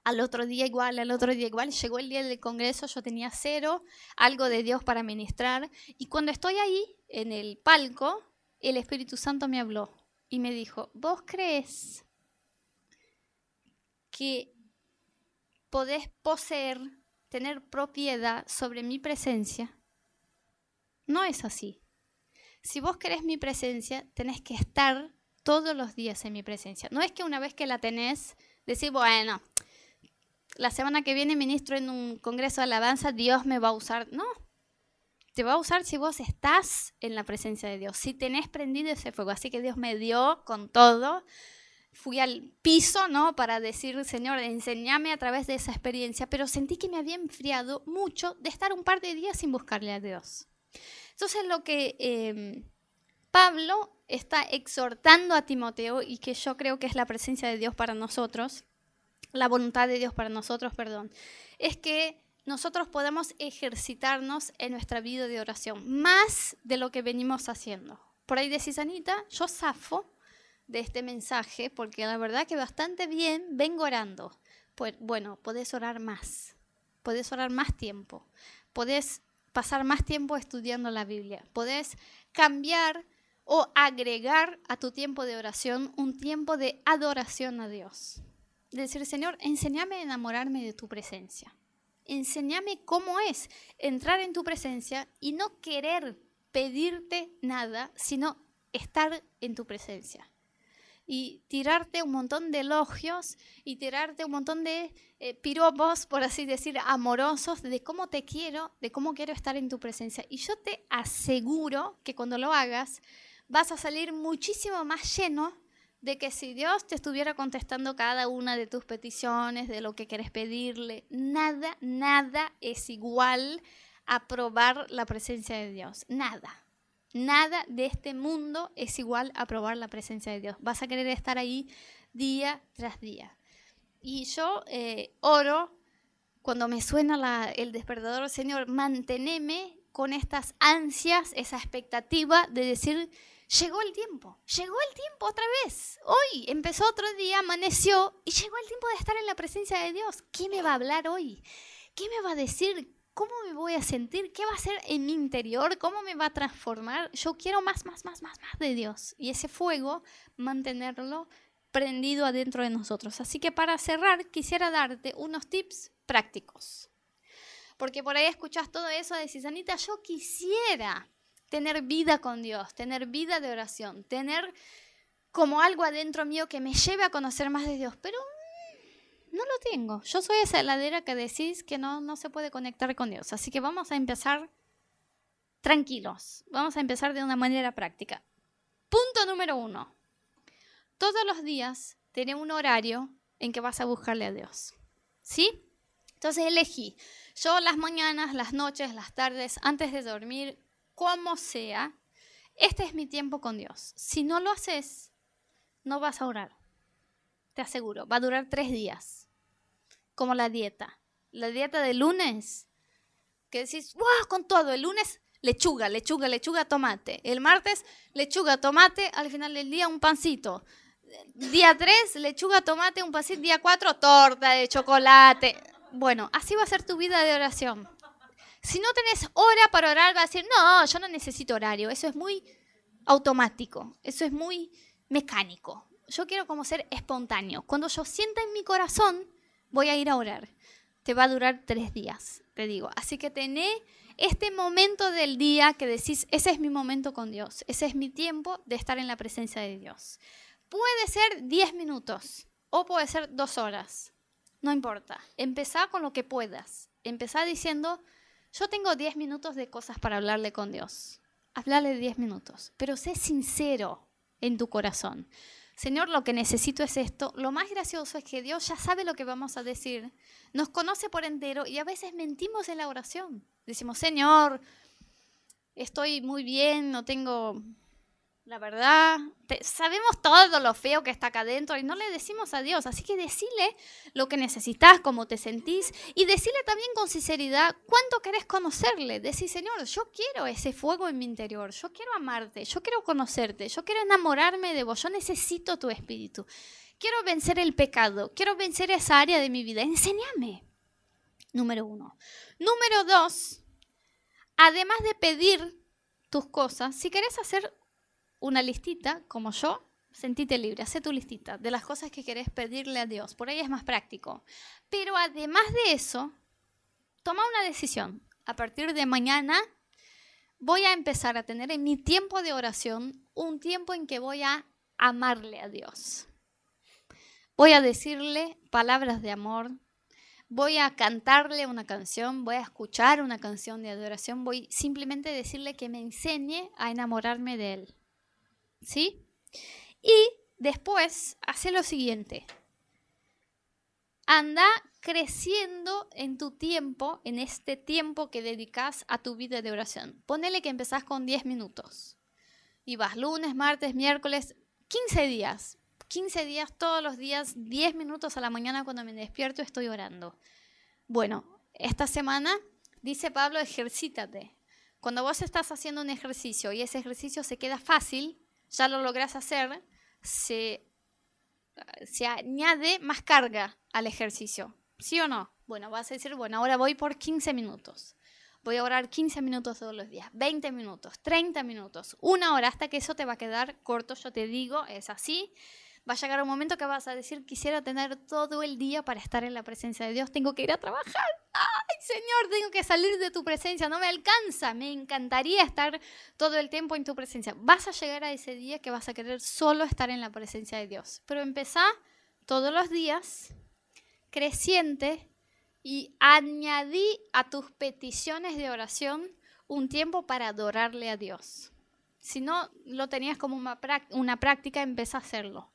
Al otro día igual, al otro día igual, llegó el día del Congreso, yo tenía cero, algo de Dios para ministrar, y cuando estoy ahí, en el palco, el Espíritu Santo me habló y me dijo, ¿vos crees que podés poseer, tener propiedad sobre mi presencia. No es así. Si vos querés mi presencia, tenés que estar todos los días en mi presencia. No es que una vez que la tenés, decís, bueno, la semana que viene ministro en un congreso de alabanza, Dios me va a usar. No, te va a usar si vos estás en la presencia de Dios, si tenés prendido ese fuego. Así que Dios me dio con todo fui al piso, ¿no? Para decir, Señor, enséñame a través de esa experiencia, pero sentí que me había enfriado mucho de estar un par de días sin buscarle a Dios. Entonces lo que em, Pablo está exhortando a Timoteo y que yo creo que es la presencia de Dios para nosotros, la voluntad de Dios para nosotros, perdón, es que nosotros podamos ejercitarnos en nuestra vida de oración, más de lo que venimos haciendo. Por ahí decís, Anita, yo zafo de este mensaje, porque la verdad que bastante bien vengo orando. Pues bueno, podés orar más, podés orar más tiempo, podés pasar más tiempo estudiando la Biblia, podés cambiar o agregar a tu tiempo de oración un tiempo de adoración a Dios. Decir, Señor, enséñame a enamorarme de tu presencia. Enséñame cómo es entrar en tu presencia y no querer pedirte nada, sino estar en tu presencia y tirarte un montón de elogios y tirarte un montón de eh, piropos, por así decir, amorosos de cómo te quiero, de cómo quiero estar en tu presencia. Y yo te aseguro que cuando lo hagas vas a salir muchísimo más lleno de que si Dios te estuviera contestando cada una de tus peticiones, de lo que quieres pedirle, nada, nada es igual a probar la presencia de Dios. Nada. Nada de este mundo es igual a probar la presencia de Dios. Vas a querer estar ahí día tras día. Y yo eh, oro cuando me suena el despertador, Señor, manteneme con estas ansias, esa expectativa de decir, llegó el tiempo, llegó el tiempo otra vez. Hoy empezó otro día, amaneció y llegó el tiempo de estar en la presencia de Dios. ¿Qué me va a hablar hoy? ¿Qué me va a decir? ¿Cómo me voy a sentir? ¿Qué va a ser en mi interior? ¿Cómo me va a transformar? Yo quiero más, más, más, más, más de Dios. Y ese fuego, mantenerlo prendido adentro de nosotros. Así que para cerrar, quisiera darte unos tips prácticos. Porque por ahí escuchas todo eso, decís, Anita, yo quisiera tener vida con Dios, tener vida de oración, tener como algo adentro mío que me lleve a conocer más de Dios, pero no lo tengo. Yo soy esa heladera que decís que no, no se puede conectar con Dios. Así que vamos a empezar tranquilos, vamos a empezar de una manera práctica. Punto número uno. Todos los días tenés un horario en que vas a buscarle a Dios. ¿Sí? Entonces elegí. Yo las mañanas, las noches, las tardes, antes de dormir, como sea, este es mi tiempo con Dios. Si no lo haces, no vas a orar. Te aseguro, va a durar tres días. Como la dieta. La dieta de lunes, que decís, ¡wow! Con todo. El lunes, lechuga, lechuga, lechuga, tomate. El martes, lechuga, tomate. Al final del día, un pancito. Día 3, lechuga, tomate, un pancito. Día 4, torta de chocolate. Bueno, así va a ser tu vida de oración. Si no tenés hora para orar, vas a decir, no, yo no necesito horario. Eso es muy automático. Eso es muy mecánico. Yo quiero como ser espontáneo. Cuando yo sienta en mi corazón, voy a ir a orar. Te va a durar tres días, te digo. Así que tené este momento del día que decís, ese es mi momento con Dios, ese es mi tiempo de estar en la presencia de Dios. Puede ser diez minutos o puede ser dos horas, no importa. Empezá con lo que puedas. Empezá diciendo, yo tengo diez minutos de cosas para hablarle con Dios. Hablarle diez minutos, pero sé sincero en tu corazón. Señor, lo que necesito es esto. Lo más gracioso es que Dios ya sabe lo que vamos a decir, nos conoce por entero y a veces mentimos en la oración. Decimos, Señor, estoy muy bien, no tengo la verdad, sabemos todo lo feo que está acá adentro y no le decimos a Dios. Así que decile lo que necesitas, cómo te sentís y decile también con sinceridad cuánto querés conocerle. Decir, Señor, yo quiero ese fuego en mi interior, yo quiero amarte, yo quiero conocerte, yo quiero enamorarme de vos, yo necesito tu espíritu. Quiero vencer el pecado, quiero vencer esa área de mi vida. Enséñame. Número uno. Número dos, además de pedir tus cosas, si querés hacer una listita, como yo, sentite libre, haz tu listita de las cosas que querés pedirle a Dios. Por ahí es más práctico. Pero además de eso, toma una decisión. A partir de mañana voy a empezar a tener en mi tiempo de oración un tiempo en que voy a amarle a Dios. Voy a decirle palabras de amor, voy a cantarle una canción, voy a escuchar una canción de adoración, voy simplemente a decirle que me enseñe a enamorarme de Él. ¿Sí? Y después hace lo siguiente. Anda creciendo en tu tiempo, en este tiempo que dedicas a tu vida de oración. Ponele que empezás con 10 minutos. Y vas lunes, martes, miércoles, 15 días. 15 días todos los días, 10 minutos a la mañana cuando me despierto estoy orando. Bueno, esta semana dice Pablo, ejercítate. Cuando vos estás haciendo un ejercicio y ese ejercicio se queda fácil, ya lo logras hacer, se, se añade más carga al ejercicio. ¿Sí o no? Bueno, vas a decir, bueno, ahora voy por 15 minutos. Voy a orar 15 minutos todos los días, 20 minutos, 30 minutos, una hora, hasta que eso te va a quedar corto, yo te digo, es así va a llegar un momento que vas a decir, quisiera tener todo el día para estar en la presencia de Dios, tengo que ir a trabajar. Ay, Señor, tengo que salir de tu presencia, no me alcanza, me encantaría estar todo el tiempo en tu presencia. Vas a llegar a ese día que vas a querer solo estar en la presencia de Dios. Pero empezá todos los días, creciente, y añadí a tus peticiones de oración un tiempo para adorarle a Dios. Si no lo tenías como una, práctica, empieza a hacerlo.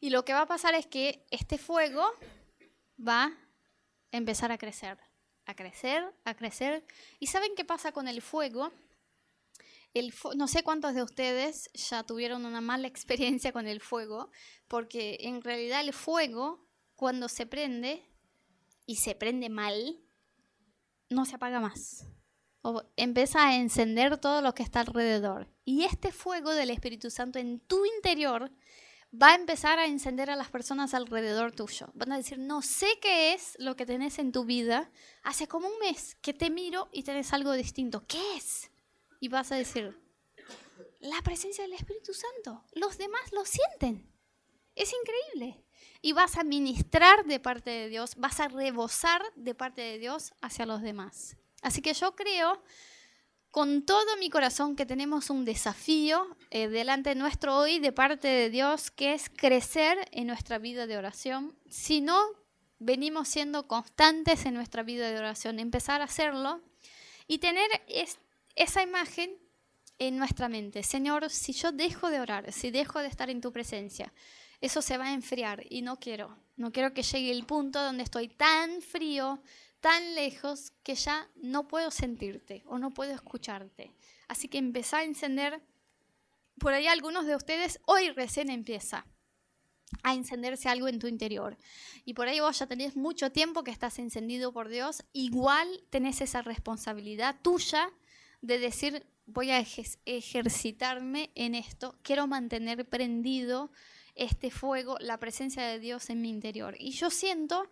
Y lo que va a pasar es que este fuego va a empezar a crecer, a crecer, a crecer. ¿Y saben qué pasa con el fuego? No sé cuántos de ustedes ya tuvieron una mala experiencia con el fuego, porque en realidad el fuego, cuando se prende y se prende mal, no se apaga más empieza a encender todo lo que está alrededor. Y este fuego del Espíritu Santo en tu interior va a empezar a encender a las personas alrededor tuyo. Van a decir, no sé qué es lo que tenés en tu vida. Hace como un mes que te miro y tenés algo distinto. ¿Qué es? Y vas a decir, la presencia del Espíritu Santo. Los demás lo sienten. Es increíble. Y vas a ministrar de parte de Dios, vas a rebosar de parte de Dios hacia los demás. Así que yo creo con todo mi corazón que tenemos un desafío eh, delante nuestro hoy de parte de Dios, que es crecer en nuestra vida de oración. Si no venimos siendo constantes en nuestra vida de oración, empezar a hacerlo y tener esa imagen en nuestra mente. Señor, si yo dejo de orar, si dejo de estar en tu presencia, eso se va a enfriar y no quiero. No quiero que llegue el punto donde estoy tan frío, tan lejos, que ya no puedo sentirte o no puedo escucharte. Así que empezá a encender. Por ahí algunos de ustedes hoy recién empieza a encenderse algo en tu interior. Y por ahí vos ya tenés mucho tiempo que estás encendido por Dios. Igual tenés esa responsabilidad tuya de decir, voy a ejercitarme en esto, quiero mantener prendido este fuego, la presencia de Dios en mi interior. Y yo siento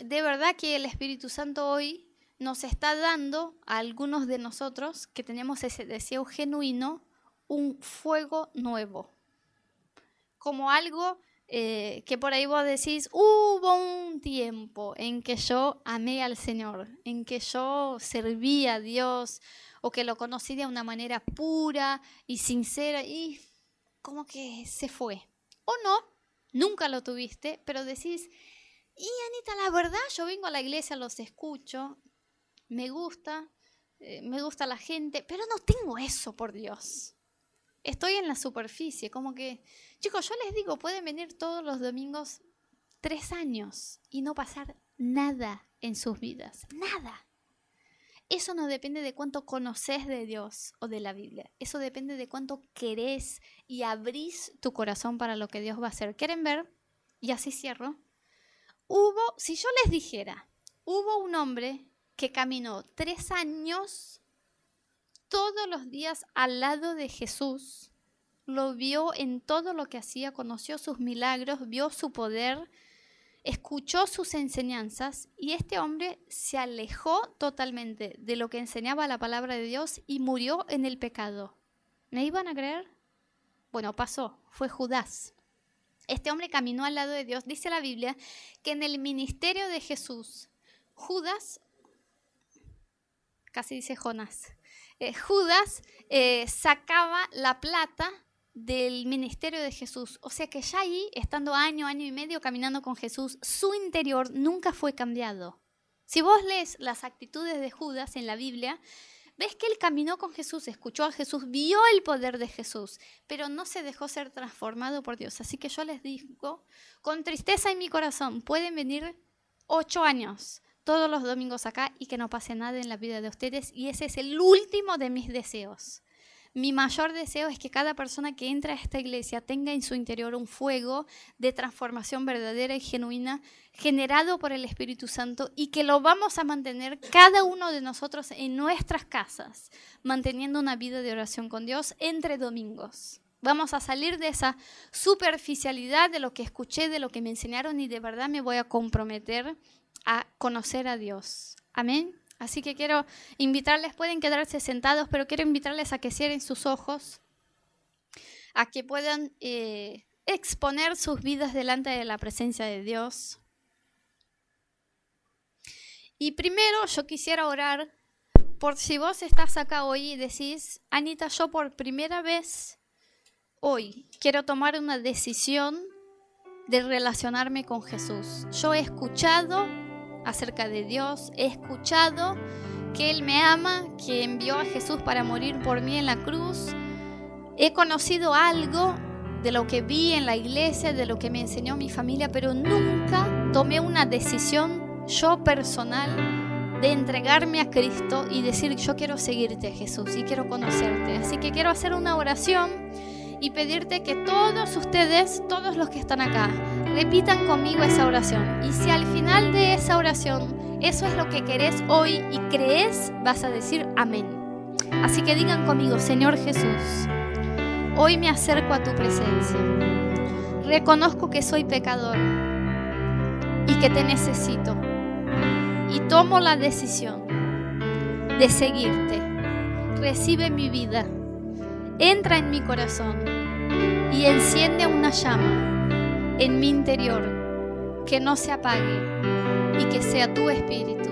de verdad que el Espíritu Santo hoy nos está dando a algunos de nosotros que tenemos ese deseo genuino un fuego nuevo. Como algo eh, que por ahí vos decís, hubo un tiempo en que yo amé al Señor, en que yo serví a Dios o que lo conocí de una manera pura y sincera y como que se fue. O no, nunca lo tuviste, pero decís, y Anita, la verdad, yo vengo a la iglesia, los escucho, me gusta, eh, me gusta la gente, pero no tengo eso, por Dios. Estoy en la superficie, como que, chicos, yo les digo, pueden venir todos los domingos tres años y no pasar nada en sus vidas, nada. Eso no depende de cuánto conoces de Dios o de la Biblia. Eso depende de cuánto querés y abrís tu corazón para lo que Dios va a hacer. ¿Quieren ver? Y así cierro. Hubo, si yo les dijera, hubo un hombre que caminó tres años todos los días al lado de Jesús, lo vio en todo lo que hacía, conoció sus milagros, vio su poder, escuchó sus enseñanzas y este hombre se alejó totalmente de lo que enseñaba la palabra de Dios y murió en el pecado. ¿Me iban a creer? Bueno, pasó, fue Judas. Este hombre caminó al lado de Dios. Dice la Biblia que en el ministerio de Jesús, Judas, casi dice Jonás, eh, Judas eh, sacaba la plata del ministerio de Jesús. O sea que ya ahí, estando año, año y medio caminando con Jesús, su interior nunca fue cambiado. Si vos lees las actitudes de Judas en la Biblia, ves que él caminó con Jesús, escuchó a Jesús, vio el poder de Jesús, pero no se dejó ser transformado por Dios. Así que yo les digo, con tristeza en mi corazón, pueden venir ocho años todos los domingos acá y que no pase nada en la vida de ustedes. Y ese es el último de mis deseos. Mi mayor deseo es que cada persona que entra a esta iglesia tenga en su interior un fuego de transformación verdadera y genuina generado por el Espíritu Santo y que lo vamos a mantener cada uno de nosotros en nuestras casas, manteniendo una vida de oración con Dios entre domingos. Vamos a salir de esa superficialidad de lo que escuché, de lo que me enseñaron y de verdad me voy a comprometer a conocer a Dios. Amén. Así que quiero invitarles, pueden quedarse sentados, pero quiero invitarles a que cierren sus ojos, a que puedan eh, exponer sus vidas delante de la presencia de Dios. Y primero yo quisiera orar por si vos estás acá hoy y decís, Anita, yo por primera vez hoy quiero tomar una decisión de relacionarme con Jesús. Yo he escuchado acerca de Dios, he escuchado que Él me ama, que envió a Jesús para morir por mí en la cruz. He conocido algo de lo que vi en la iglesia, de lo que me enseñó mi familia, pero nunca tomé una decisión yo personal de entregarme a Cristo y decir yo quiero seguirte Jesús y quiero conocerte. Así que quiero hacer una oración y pedirte que todos ustedes, todos los que están acá, repitan conmigo esa oración. Y si al final de esa oración eso es lo que querés hoy y crees, vas a decir amén. Así que digan conmigo, Señor Jesús, hoy me acerco a tu presencia. reconozco que soy pecador y que te necesito. Y tomo la decisión de seguirte. Recibe mi vida. Entra en mi corazón y enciende una llama en mi interior que no se apague y que sea tu espíritu.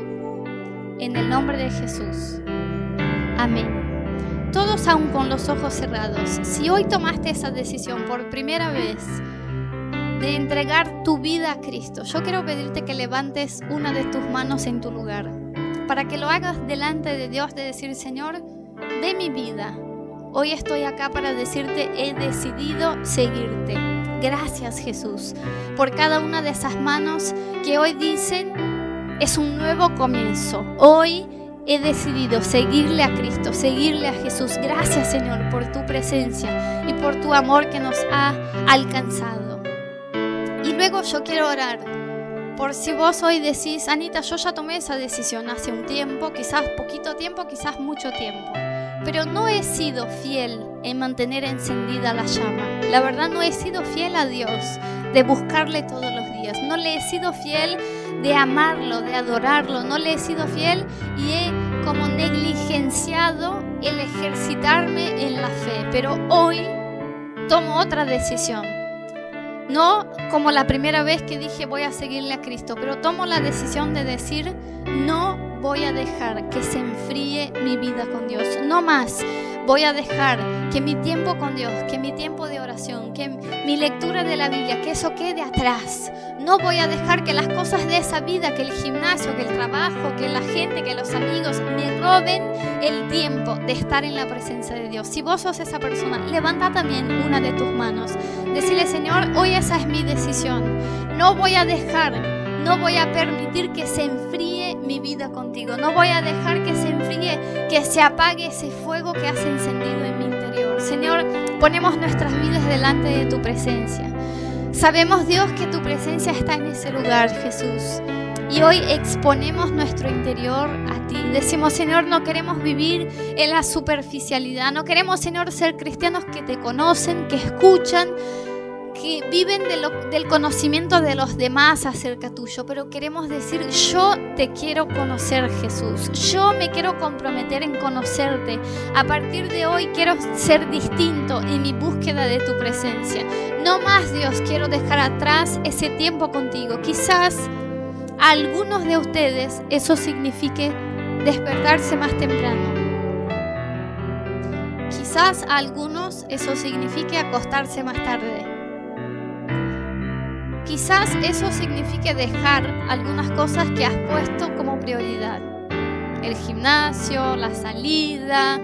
En el nombre de Jesús. Amén todos aún con los ojos cerrados, si hoy tomaste esa decisión por primera vez de entregar tu vida a Cristo, yo quiero pedirte que levantes una de tus manos en tu lugar, para que lo hagas delante de Dios, de decir, Señor, de mi vida, hoy estoy acá para decirte, he decidido seguirte. Gracias Jesús por cada una de esas manos que hoy dicen, es un nuevo comienzo. Hoy he decidido seguirle a Cristo, seguirle a Jesús. Gracias Señor por tu presencia y por tu amor que nos ha alcanzado. Y luego yo quiero orar por si vos hoy decís, Anita, yo ya tomé esa decisión hace un tiempo, quizás poquito tiempo, quizás mucho tiempo, pero no he sido fiel en mantener encendida la llama. La verdad no he sido fiel a Dios de buscarle todos los días. No le he sido fiel de amarlo, de adorarlo. No le he sido fiel y he como negligenciado el ejercitarme en la fe. Pero hoy tomo otra decisión. No como la primera vez que dije voy a seguirle a Cristo, pero tomo la decisión de decir no voy a dejar que se enfríe mi vida con Dios. No más voy a dejar que mi tiempo con Dios, que mi tiempo de oración, que mi lectura de la Biblia, que eso quede atrás. No voy a dejar que las cosas de esa vida, que el gimnasio, que el trabajo, que la gente, que los amigos me roben el tiempo de estar en la presencia de Dios. Si vos sos esa persona, levanta también una de tus manos. Decirle, Señor, hoy esa es mi decisión. No voy a dejar, no voy a permitir que se enfríe mi vida contigo. No voy a dejar que se enfríe, que se apague ese fuego que has encendido en mi interior. Señor, ponemos nuestras vidas delante de tu presencia. Sabemos, Dios, que tu presencia está en ese lugar, Jesús. Y hoy exponemos nuestro interior a ti. Decimos, Señor, no queremos vivir en la superficialidad. No queremos, Señor, ser cristianos que te conocen, que escuchan, que viven del conocimiento de los demás acerca tuyo, pero queremos decir, yo te quiero conocer Jesús, yo me quiero comprometer en conocerte. A partir de hoy quiero ser distinto en mi búsqueda de tu presencia. No más Dios, quiero dejar atrás ese tiempo contigo. Quizás a algunos de ustedes eso signifique despertarse más temprano. Quizás a algunos eso signifique acostarse más tarde. Quizás eso signifique dejar algunas cosas que has puesto como prioridad. El gimnasio, la salida.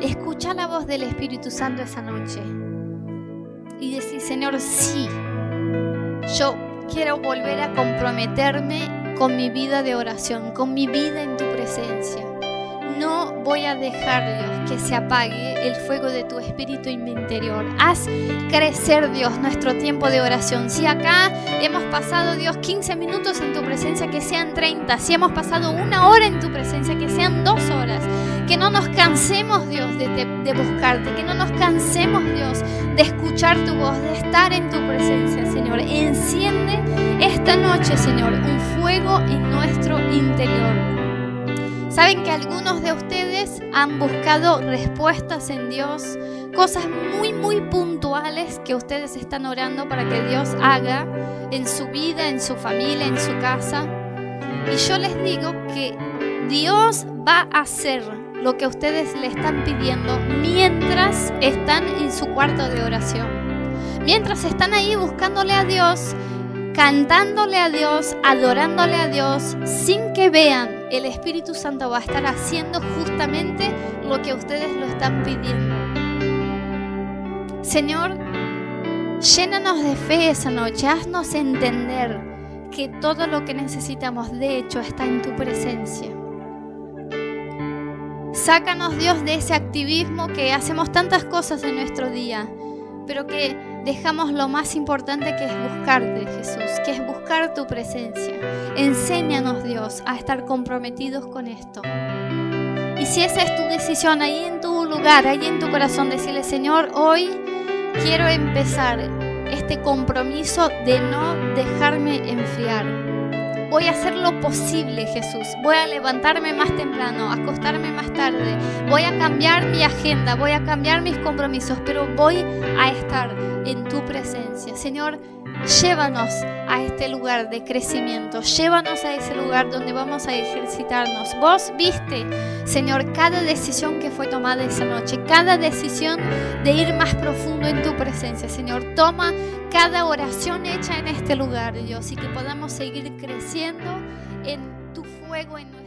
Escucha la voz del Espíritu Santo esa noche y decir, Señor, sí, yo quiero volver a comprometerme con mi vida de oración, con mi vida en tu presencia. No voy a dejar, Dios, que se apague el fuego de tu espíritu en mi interior. Haz crecer, Dios, nuestro tiempo de oración. Si acá hemos pasado, Dios, 15 minutos en tu presencia, que sean 30. Si hemos pasado una hora en tu presencia, que sean dos horas. Que no nos cansemos, Dios, de, de buscarte. Que no nos cansemos, Dios, de escuchar tu voz, de estar en tu presencia, Señor. Enciende esta noche, Señor, un fuego en nuestro interior. Saben que algunos de ustedes han buscado respuestas en Dios, cosas muy, muy puntuales que ustedes están orando para que Dios haga en su vida, en su familia, en su casa. Y yo les digo que Dios va a hacer lo que ustedes le están pidiendo mientras están en su cuarto de oración. Mientras están ahí buscándole a Dios, cantándole a Dios, adorándole a Dios, sin que vean, el Espíritu Santo va a estar haciendo justamente lo que ustedes lo están pidiendo. Señor, llénanos de fe esa noche, haznos entender que todo lo que necesitamos de hecho está en tu presencia. Sácanos Dios de ese activismo que hacemos tantas cosas en nuestro día, pero que dejamos lo más importante que es buscarte, Jesús, que es buscar tu presencia. Enséñanos, Dios, a estar comprometidos con esto. Y si esa es tu decisión, ahí en tu lugar, ahí en tu corazón, decirle, Señor, hoy quiero empezar este compromiso de no dejarme enfriar. Voy a hacer lo posible, Jesús. Voy a levantarme más temprano, acostarme más tarde. Voy a cambiar mi agenda, voy a cambiar mis compromisos, pero voy a estar en tu presencia. Señor, llévanos a este lugar de crecimiento. Llévanos a ese lugar donde vamos a ejercitarnos. Vos viste, Señor, cada decisión que fue tomada esa noche, cada decisión de ir más profundo en tu presencia. Señor, toma cada oración hecha en este lugar, Dios, y que podamos seguir creciendo en tu fuego, en nuestra